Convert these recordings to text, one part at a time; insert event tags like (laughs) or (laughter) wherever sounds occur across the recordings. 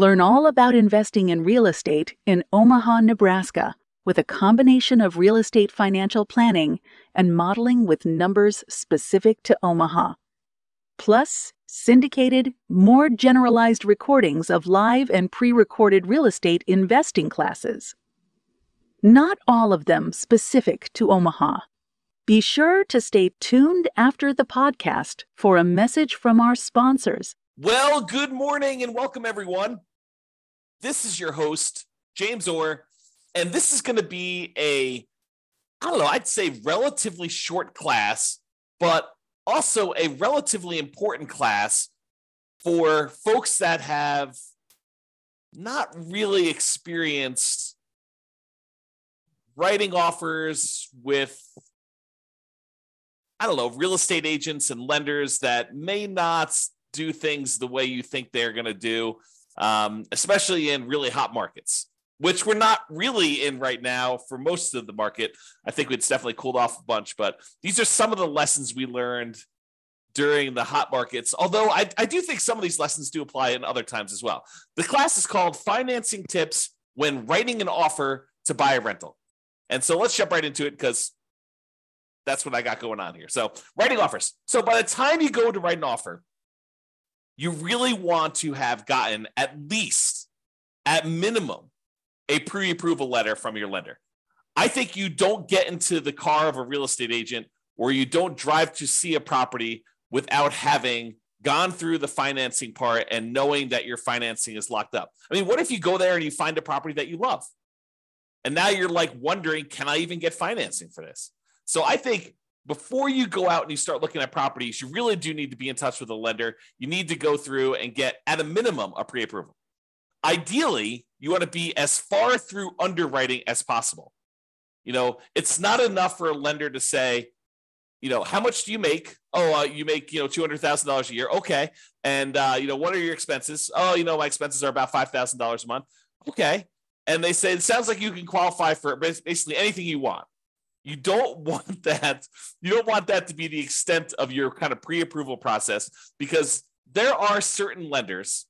Learn all about investing in real estate in Omaha, Nebraska, with a combination of real estate financial planning and modeling with numbers specific to Omaha. Plus, syndicated, more generalized recordings of live and pre recorded real estate investing classes. Not all of them specific to Omaha. Be sure to stay tuned after the podcast for a message from our sponsors well, good morning and welcome, everyone. This is your host, James Orr, and this is going to be a, I don't know, I'd say relatively short class, but also a relatively important class for folks that have not really experienced writing offers with I don't know, real estate agents and lenders that may not do things the way you think they're going to do, um, especially in really hot markets, which we're not really in right now for most of the market. I think it's definitely cooled off a bunch, but these are some of the lessons we learned during the hot markets. Although I, I do think some of these lessons do apply in other times as well. The class is called Financing Tips When Writing an Offer to Buy a Rental. And so let's jump right into it because that's what I got going on here. So, writing offers. So, by the time you go to write an offer, you really want to have gotten at least, at minimum, a pre approval letter from your lender. I think you don't get into the car of a real estate agent or you don't drive to see a property without having gone through the financing part and knowing that your financing is locked up. I mean, what if you go there and you find a property that you love? And now you're like wondering, can I even get financing for this? So I think before you go out and you start looking at properties, you really do need to be in touch with a lender. You need to go through and get, at a minimum, a pre approval. Ideally, you want to be as far through underwriting as possible. You know, it's not enough for a lender to say, you know, how much do you make? Oh, uh, you make, you know, $200,000 a year. Okay. And, uh, you know, what are your expenses? Oh, you know, my expenses are about $5,000 a month. Okay. And they say, it sounds like you can qualify for basically anything you want. You don't (laughs) want that. You don't want that to be the extent of your kind of pre-approval process because there are certain lenders,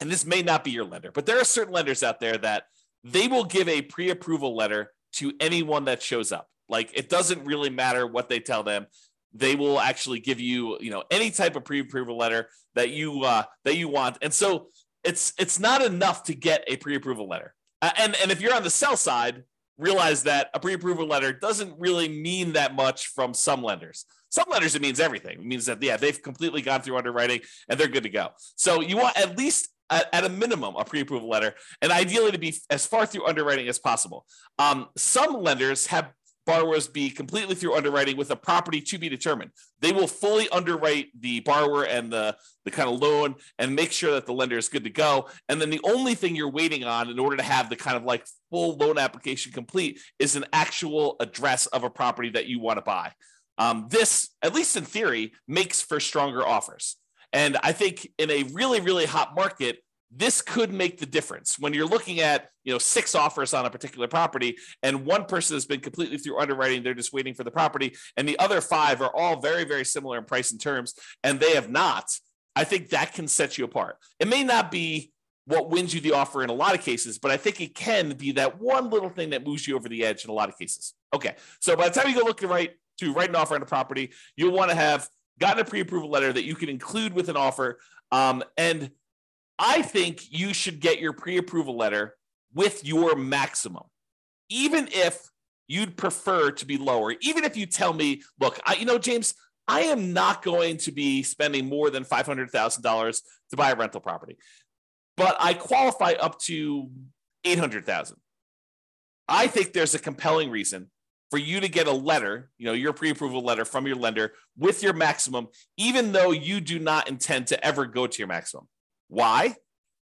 and this may not be your lender, but there are certain lenders out there that they will give a pre-approval letter to anyone that shows up. Like it doesn't really matter what they tell them. They will actually give you, you know, any type of pre-approval letter that you uh, that you want. And so it's it's not enough to get a pre-approval letter. Uh, and and if you're on the sell side, realize that a pre-approval letter doesn't really mean that much from some lenders. Some lenders it means everything. It means that yeah, they've completely gone through underwriting and they're good to go. So you want at least at, at a minimum a pre-approval letter, and ideally to be as far through underwriting as possible. Um, some lenders have borrowers be completely through underwriting with a property to be determined. They will fully underwrite the borrower and the, the kind of loan and make sure that the lender is good to go. And then the only thing you're waiting on in order to have the kind of like full loan application complete is an actual address of a property that you want to buy. Um, this, at least in theory, makes for stronger offers. And I think in a really, really hot market, this could make the difference. When you're looking at you know six offers on a particular property and one person has been completely through underwriting they're just waiting for the property and the other five are all very very similar in price and terms and they have not i think that can set you apart. It may not be what wins you the offer in a lot of cases but i think it can be that one little thing that moves you over the edge in a lot of cases. Okay so by the time you go look to write to write an offer on a property you'll want to have gotten a pre-approval letter that you can include with an offer um, and I think you should get your pre approval letter with your maximum, even if you'd prefer to be lower. Even if you tell me, look, I, you know, James, I am not going to be spending more than $500,000 to buy a rental property, but I qualify up to 800,000. I think there's a compelling reason for you to get a letter, you know, your pre-approval letter from your lender with your maximum, even though you do not intend to ever go to your maximum. Why?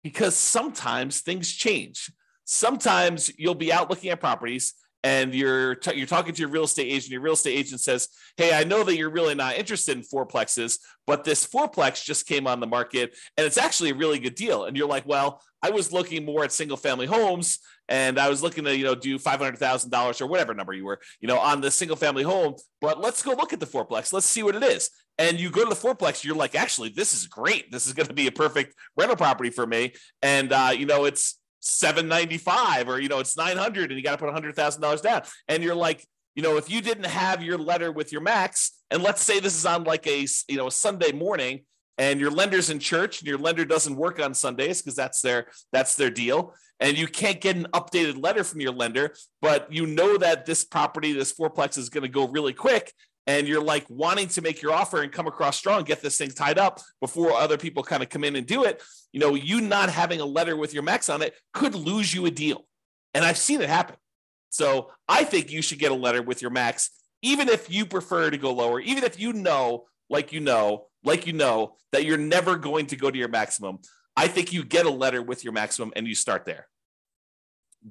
Because sometimes things change. sometimes you'll be out looking at properties and you're t- you're talking to your real estate agent. Your real estate agent says, "Hey, I know that you're really not interested in fourplexes, but this fourplex just came on the market, and it's actually a really good deal." And you're like, "Well, I was looking more at single family homes, and I was looking to you know do five hundred thousand dollars or whatever number you were, you know, on the single family home. But let's go look at the fourplex. Let's see what it is." And you go to the fourplex, you're like, "Actually, this is great. This is going to be a perfect rental property for me." And uh, you know, it's 795 or you know it's 900 and you got to put $100,000 down and you're like you know if you didn't have your letter with your max and let's say this is on like a you know a Sunday morning and your lender's in church and your lender doesn't work on Sundays because that's their that's their deal and you can't get an updated letter from your lender but you know that this property this fourplex is going to go really quick and you're like wanting to make your offer and come across strong, get this thing tied up before other people kind of come in and do it, you know, you not having a letter with your max on it could lose you a deal. And I've seen it happen. So I think you should get a letter with your max, even if you prefer to go lower, even if you know, like you know, like you know, that you're never going to go to your maximum. I think you get a letter with your maximum and you start there.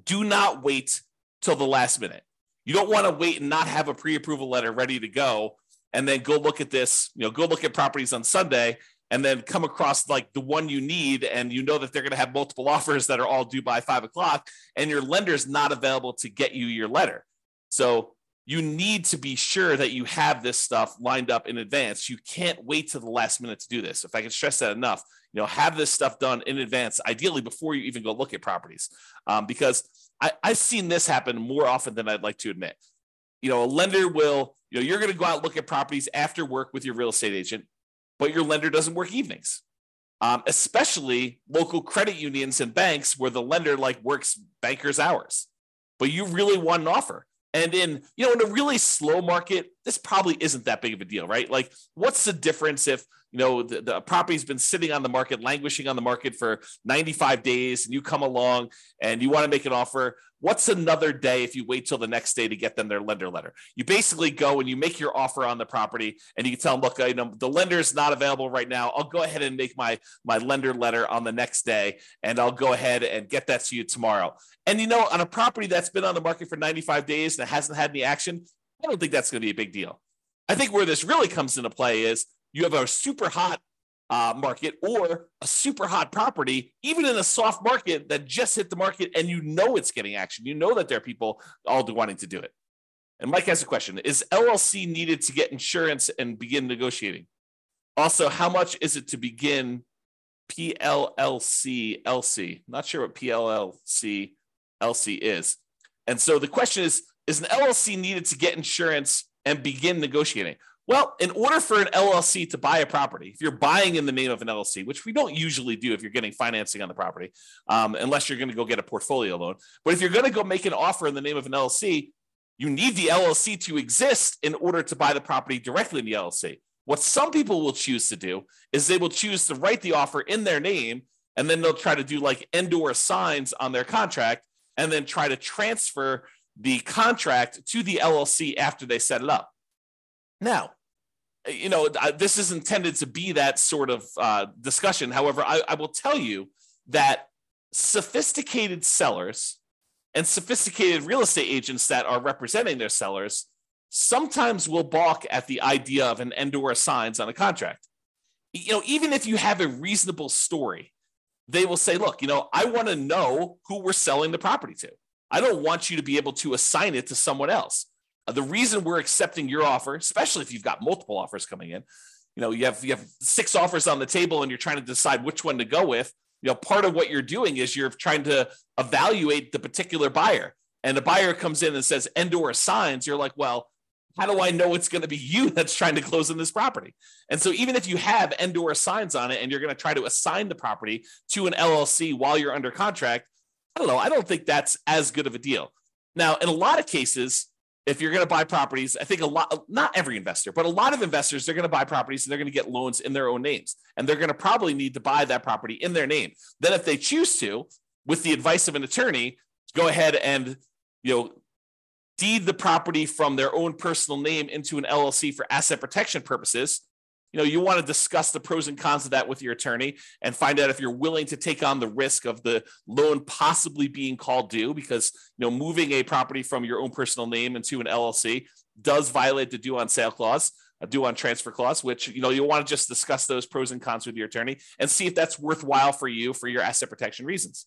Do not wait till the last minute. You don't want to wait and not have a pre-approval letter ready to go and then go look at this, you know, go look at properties on Sunday and then come across like the one you need and you know that they're going to have multiple (laughs) offers that are all due by five o'clock and your lender is not available to get you your letter. So you need to be sure that you have this stuff lined up in advance. You can't wait to the last minute to do this. If I can stress that enough, you know, have this stuff done in advance, ideally before you even go look at properties, um, because I, I've seen this happen more often than I'd like to admit. You know, a lender will, you know, you're going to go out look at properties after work with your real estate agent, but your lender doesn't work evenings. Um, especially local credit unions and banks where the lender like works bankers hours, but you really want an offer. And in, you know, in a really slow market, this probably isn't that big of a deal, right? Like, what's the difference if, you know, the, the property's been sitting on the market, languishing on the market for 95 days, and you come along and you want to make an offer? What's another day if you wait till the next day to get them their lender letter? You basically go and you make your offer on the property, and you can tell them, look, you know, the lender is not available right now. I'll go ahead and make my my lender letter on the next day, and I'll go ahead and get that to you tomorrow. And you know, on a property that's been on the market for 95 days and it hasn't had any action, I don't think that's going to be a big deal. I think where this really comes into play is you have a super hot uh, market or a super hot property, even in a soft market that just hit the market and you know it's getting action. You know that there are people all wanting to do it. And Mike has a question Is LLC needed to get insurance and begin negotiating? Also, how much is it to begin PLLC LC? Not sure what PLLC LC is. And so the question is Is an LLC needed to get insurance and begin negotiating? Well, in order for an LLC to buy a property, if you're buying in the name of an LLC, which we don't usually do if you're getting financing on the property, um, unless you're going to go get a portfolio loan. But if you're going to go make an offer in the name of an LLC, you need the LLC to exist in order to buy the property directly in the LLC. What some people will choose to do is they will choose to write the offer in their name, and then they'll try to do like and/or assigns on their contract, and then try to transfer the contract to the LLC after they set it up. Now, you know, this is intended to be that sort of uh, discussion. However, I, I will tell you that sophisticated sellers and sophisticated real estate agents that are representing their sellers sometimes will balk at the idea of an and/or assigns on a contract. You know, even if you have a reasonable story, they will say, look, you know, I want to know who we're selling the property to. I don't want you to be able to assign it to someone else. Uh, the reason we're accepting your offer, especially if you've got multiple offers coming in, you know, you have you have six offers on the table and you're trying to decide which one to go with. You know, part of what you're doing is you're trying to evaluate the particular buyer. And the buyer comes in and says and/or assigns, you're like, well, how do I know it's going to be you (laughs) that's trying to close on this property? And so even if you have and/or assigns on it and you're going to try to assign the property to an LLC while you're under contract, I don't know. I don't think that's as good of a deal. Now, in a lot of cases, if you're going to buy properties, I think a lot, not every investor, but a lot of investors, they're going to buy properties and they're going to get loans in their own names. And they're going to probably need to buy that property in their name. Then, if they choose to, with the advice of an attorney, go ahead and, you know, deed the property from their own personal name into an LLC for asset protection purposes. You know you want to discuss the pros and cons of that with your attorney and find out if you're willing to take on the risk of the loan possibly being called due because you know moving a property from your own personal name into an llc does violate the due on sale clause a due on transfer clause which you know you'll want to just discuss those pros and cons with your attorney and see if that's worthwhile for you for your asset protection reasons.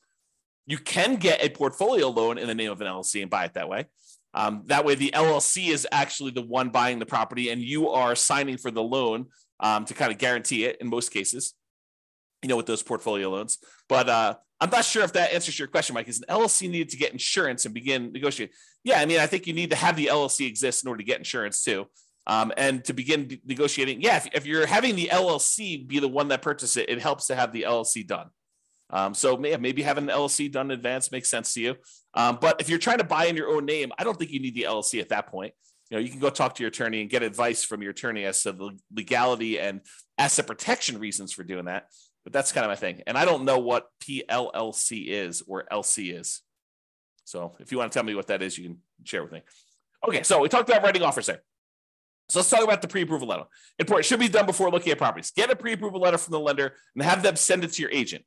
You can get a portfolio loan in the name of an llc and buy it that way. Um, that way, the LLC is actually the one buying the property, and you are signing for the loan um, to kind of guarantee it in most cases, you know, with those portfolio loans. But uh, I'm not sure if that answers your question, Mike. Is an LLC needed to get insurance and begin negotiating? Yeah, I mean, I think you need to have the LLC exist in order to get insurance too. Um, and to begin negotiating, yeah, if, if, you're having the LLC be the one that purchases it, it helps to have the LLC done. Um, so maybe having an LLC done in advance makes sense to you. Um, but if you're trying to buy in your own name, I don't think you need the LLC at that point you know you can go talk to your attorney and get advice from your attorney as to the legality and asset protection reasons for doing that. But that's kind of my thing. And i don't know what pllc is or lc is. So if you want to tell me what that is you can share with me. Okay so we talked about writing offers there so let's talk about the pre-approval letter. Important should be done before looking at properties. Get a pre-approval letter from the lender and have them send it to your agent.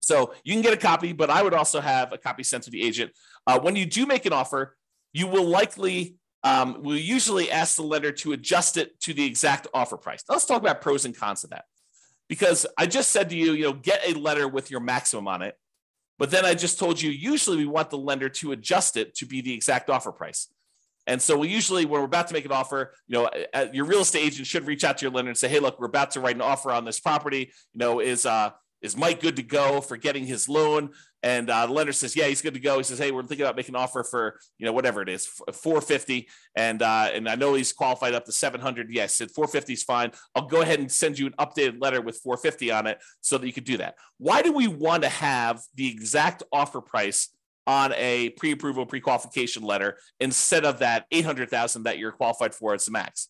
So you can get a copy but i would also have a copy sent to the agent. Uh, when you do make an offer you will likely um, we usually ask the lender to adjust it to the exact offer price. Now, let's talk about pros and cons of that. Because I just said to you, you know, get a letter with your maximum on it. But then I just told you, usually we want the lender to adjust it to be the exact offer price. And so we usually, when we're about to make an offer, you know, your real estate agent should reach out to your lender and say, "Hey, look, we're about to write an offer on this property. You know, is uh, is Mike good to go for getting his loan? And uh, the lender says, yeah, he's good to go. He says, hey, we're thinking about making an offer for, you know, whatever it is, 450. And uh, and I know he's qualified up to 700. Yes, at 450 is fine. I'll go ahead and send you an updated letter with 450 on it so that you could do that. Why do we want to have the exact offer price on a pre-approval, pre-qualification letter instead of that 800,000 that you're qualified for as the max?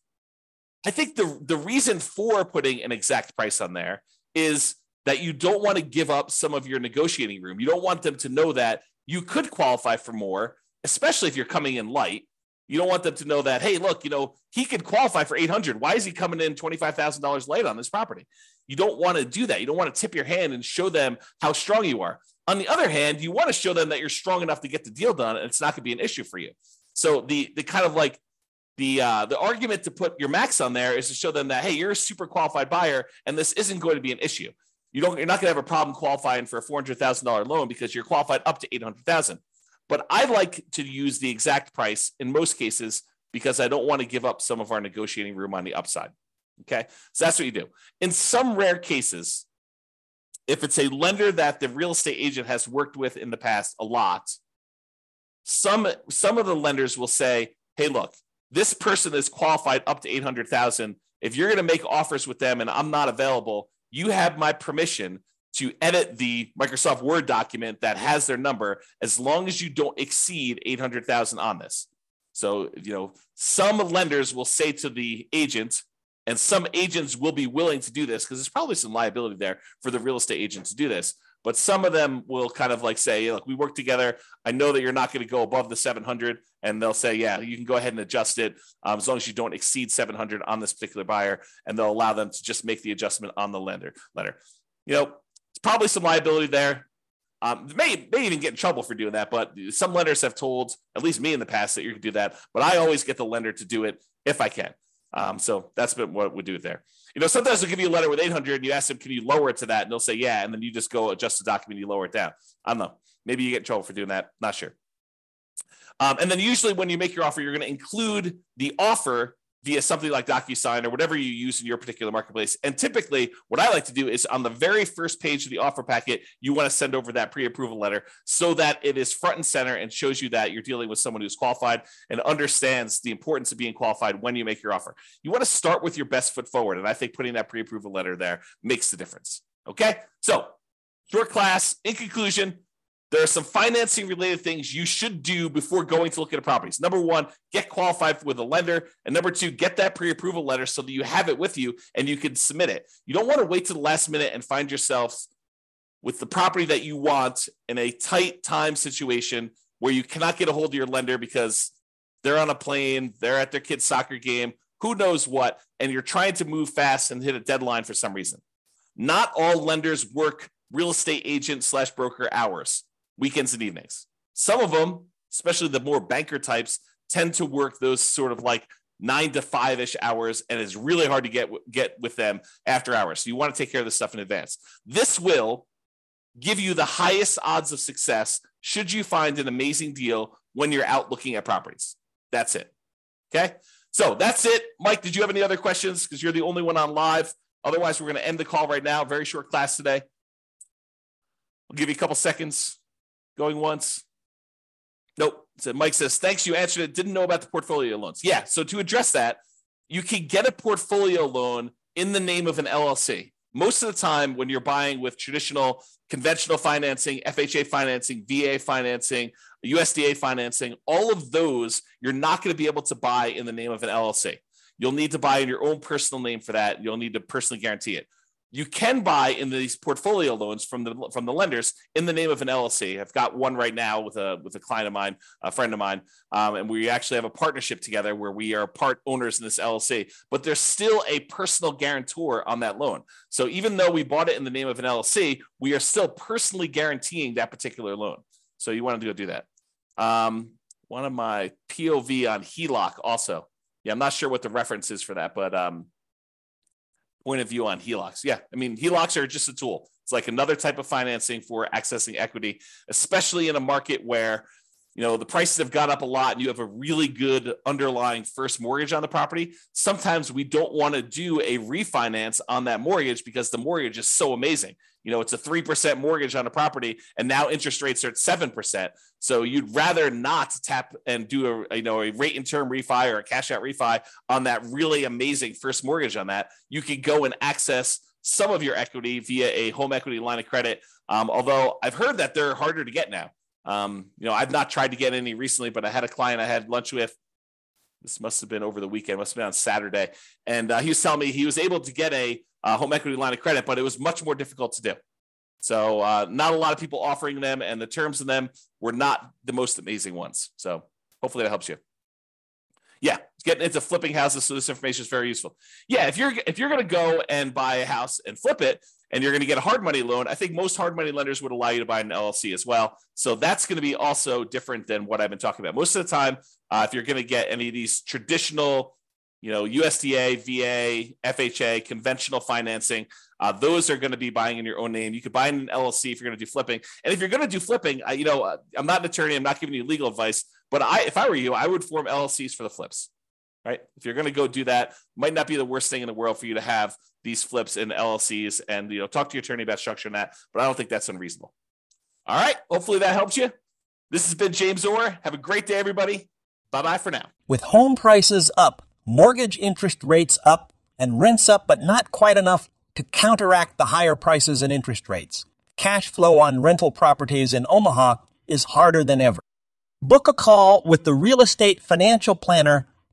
I think the, the reason for putting an exact price on there is that you don't want to give up some of your negotiating room. You don't want them to know that you could qualify for more, especially if you're coming in light. You don't want them to know that, hey, look, you know, he could qualify for 800. Why is he coming in $25,000 late on this property? You don't want to do that. You don't want to tip your hand and show them how strong you are. On the other hand, you want to show them that you're strong enough to get the deal done and it's not going to be an issue for you. So the the kind of like the uh, the argument to put your max on there is to show them that hey, you're a super qualified buyer and this isn't going to be an issue you don't you're not going to have a problem qualifying for a four hundred thousand dollar loan because you're qualified up to eight hundred thousand. But I like to use the exact price in most cases because I don't want to give up some of our negotiating room on the upside. Okay, so that's what you do. In some rare cases, if it's a lender that the real estate agent has worked with in the past a lot, some some of the lenders will say, "Hey, look, this person is qualified up to eight hundred thousand. If you're going to make offers with them and I'm not available, you have my permission to edit the Microsoft Word document that has their number as long as you don't exceed 800,000 on this. So, you know, some lenders will say to the agent, and some agents will be willing to do this because there's probably some liability there for the real estate agent to do this. But some of them will kind of like say, look, we work together. I know that you're not going to go above the 700. And they'll say, yeah, you can go ahead and adjust it um, as long as you don't exceed 700 on this particular buyer. And they'll allow them to just make the adjustment on the lender letter. You know, it's probably some liability there. Um, may may even get in trouble for doing that, but some lenders have told at least me in the past that you can do that. But I always get the lender to do it if I can. Um, so that's been what we do there. You know, sometimes they'll give you a letter with 800 and you ask them, can you lower it to that? And they'll say, yeah. And then you just go adjust the document, you lower it down. I don't know. Maybe you get in trouble for doing that. Not sure. Um, and then usually when you make your offer, you're going to include the offer via something like DocuSign or whatever you use in your particular marketplace. And typically, what I like to do is on the very first page of the offer packet, you want to send over that pre approval letter so that it is front and center and shows you that you're dealing with someone who's qualified and understands the importance of being qualified when you make your offer. You want to start with your best foot forward. And I think putting that pre approval letter there makes the difference. Okay. So, short class, in conclusion, there are some financing related things you should do before going to look at a properties. Number one, get qualified with a lender. And number two, get that pre approval letter so that you have it with you and you can submit it. You don't want to wait to the last minute and find yourself with the property that you want in a tight time situation where you cannot get a hold of your lender because they're on a plane, they're at their kid's soccer game, who knows what, and you're trying to move fast and hit a deadline for some reason. Not all lenders work real estate agent slash broker hours, weekends and evenings. Some of them, especially the more banker types, tend to work those sort of like nine to five ish hours, and it's really hard to get get with them after hours. So you want to take care of this stuff in advance. This will give you the highest odds of success should you find an amazing deal when you're out looking at properties. That's it. Okay. So that's it. Mike, did you have any other questions? Because you're the only one on live. Otherwise, we're going to end the call right now. Very short class today. I'll give you a couple seconds. Going once. Nope. So Mike says, thanks. You answered it. Didn't know about the portfolio loans. Yeah. So to address that, you can get a portfolio loan in the name of an LLC. Most of the time, when you're buying with traditional conventional financing, FHA financing, VA financing, USDA financing, all of those you're not going to be able to buy in the name of an LLC. You'll need to buy in your own personal name for that. You'll need to personally guarantee it you can buy in these portfolio loans from the from the lenders in the name of an LLC. I've got one right now with a with a client of mine, a friend of mine, um, and we actually have a partnership together where we are part owners in this LLC. But there's still a personal guarantor on that loan. So even though we bought it in the name of an LLC, we are still personally guaranteeing that particular loan. So you want to go do that. Um, one of my POV on HELOC also. Yeah, I'm not sure what the reference is for that, but um, point of view on HELOCs. Yeah, I mean, HELOCs are just a tool. It's like another type of financing for accessing equity, especially in a market where you know the prices have gone up a lot and you have a really good underlying first mortgage on the property. Sometimes we don't want to do a refinance on that mortgage because the mortgage is so amazing. You know it's a 3% mortgage on a property and now interest rates are at 7% so you'd rather not tap and do a you know a rate and term refi or a cash out refi on that really amazing first mortgage on that. You could go and access some of your equity via a home equity line of credit. Um, although i've heard that they're harder to get now um, you know, I've not tried to get any recently, but I had a client I had lunch with. This must have been over the weekend, must have been on Saturday. And uh, he was telling me he was able to get a uh, home equity line of credit, but it was much more difficult to do. So, uh, not a lot of people offering them, and the terms of them were not the most amazing ones. So, hopefully, that helps you. Yeah, getting into flipping houses, so this information is very useful. Yeah, if you're if you're going to go and buy a house and flip it, and you're going to get a hard money loan, I think most hard money lenders would allow you to buy an LLC as well. So that's going to be also different than what I've been talking about. Most of the time, uh, if you're going to get any of these traditional, you know, USDA, VA, FHA, conventional financing, uh, those are going to be buying in your own name. You could buy in an LLC if you're going to do flipping. And if you're going to do flipping, I, you know, I'm not an attorney. I'm not giving you legal advice, but I, if I were you, I would form LLCs for the flips right? If you're going to go do that, might not be the worst thing in the world for you to have these flips in LLCs and you know talk to your attorney about structuring that. But I don't think that's unreasonable. All right, hopefully that helps you. This has been James Orr. Have a great day, everybody. Bye bye for now. With home prices up, mortgage interest rates up, and rents up, but not quite enough to counteract the higher prices and interest rates. Cash flow on rental properties in Omaha is harder than ever. Book a call with the real estate financial planner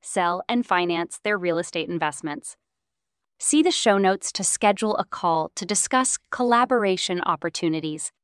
sell, and finance their real estate investments. See the show notes to schedule a call to discuss collaboration opportunities